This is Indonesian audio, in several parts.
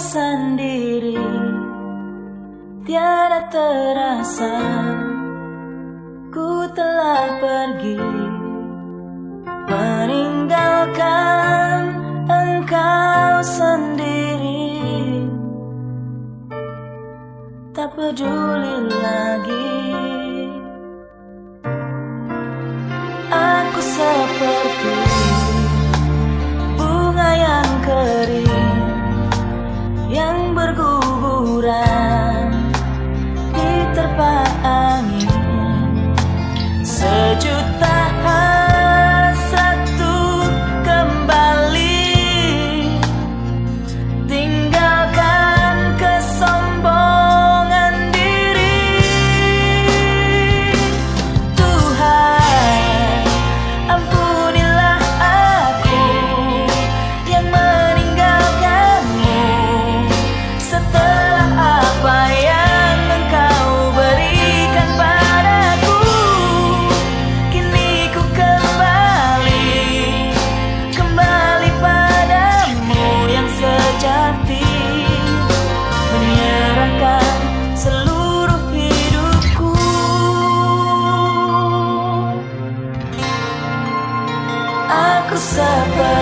sendiri. Tiada terasa Ku telah pergi Meninggalkan engkau sendiri. Tak peduli lagi berguguran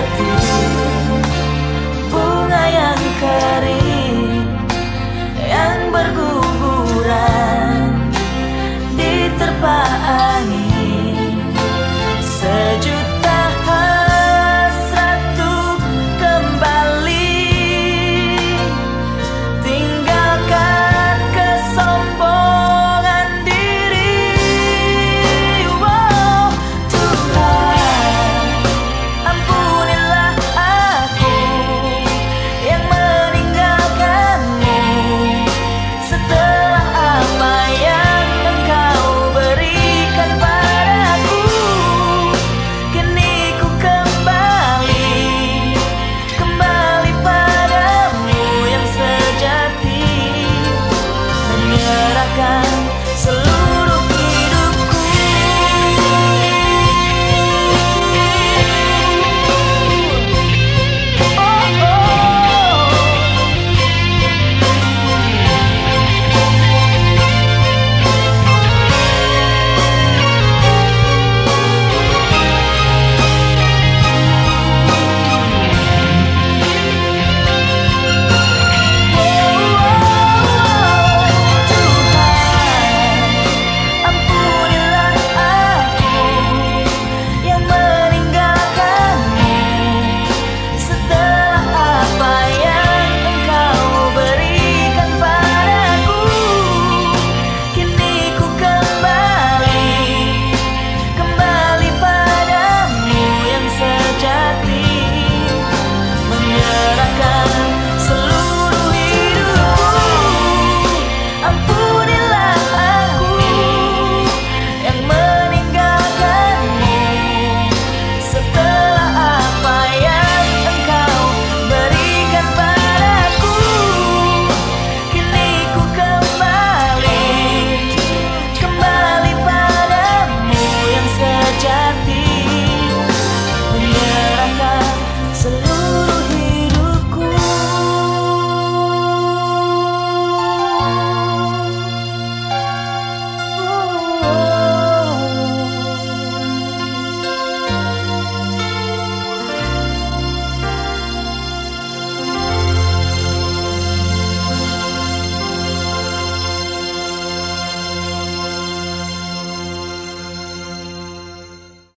Thank you.